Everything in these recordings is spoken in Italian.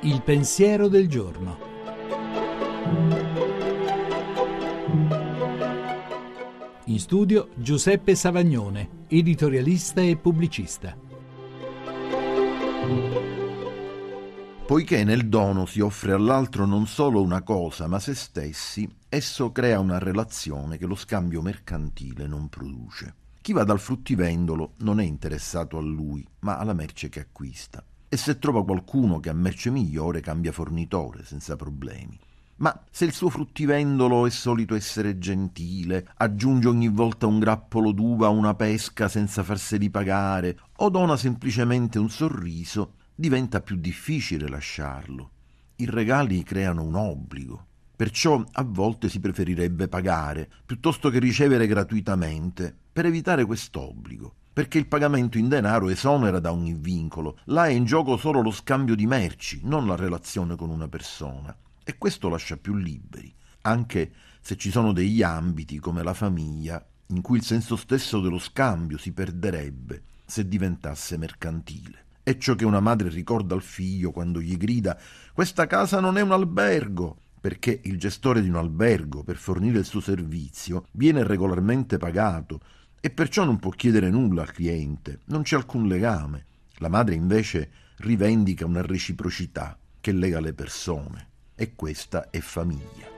Il pensiero del giorno. In studio Giuseppe Savagnone, editorialista e pubblicista. Poiché nel dono si offre all'altro non solo una cosa, ma se stessi, esso crea una relazione che lo scambio mercantile non produce. Chi va dal fruttivendolo non è interessato a lui, ma alla merce che acquista. E se trova qualcuno che ha merce migliore, cambia fornitore senza problemi. Ma se il suo fruttivendolo è solito essere gentile, aggiunge ogni volta un grappolo d'uva a una pesca senza farseli pagare, o dona semplicemente un sorriso, diventa più difficile lasciarlo. I regali creano un obbligo. Perciò a volte si preferirebbe pagare piuttosto che ricevere gratuitamente per evitare quest'obbligo. Perché il pagamento in denaro esonera da ogni vincolo. Là è in gioco solo lo scambio di merci, non la relazione con una persona. E questo lascia più liberi, anche se ci sono degli ambiti come la famiglia in cui il senso stesso dello scambio si perderebbe se diventasse mercantile. È ciò che una madre ricorda al figlio quando gli grida Questa casa non è un albergo, perché il gestore di un albergo, per fornire il suo servizio, viene regolarmente pagato e perciò non può chiedere nulla al cliente, non c'è alcun legame. La madre invece rivendica una reciprocità che lega le persone e questa è famiglia.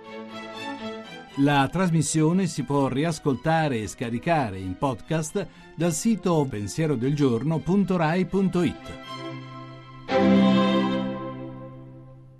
La trasmissione si può riascoltare e scaricare in podcast dal sito pensierodelgiorno.rai.it.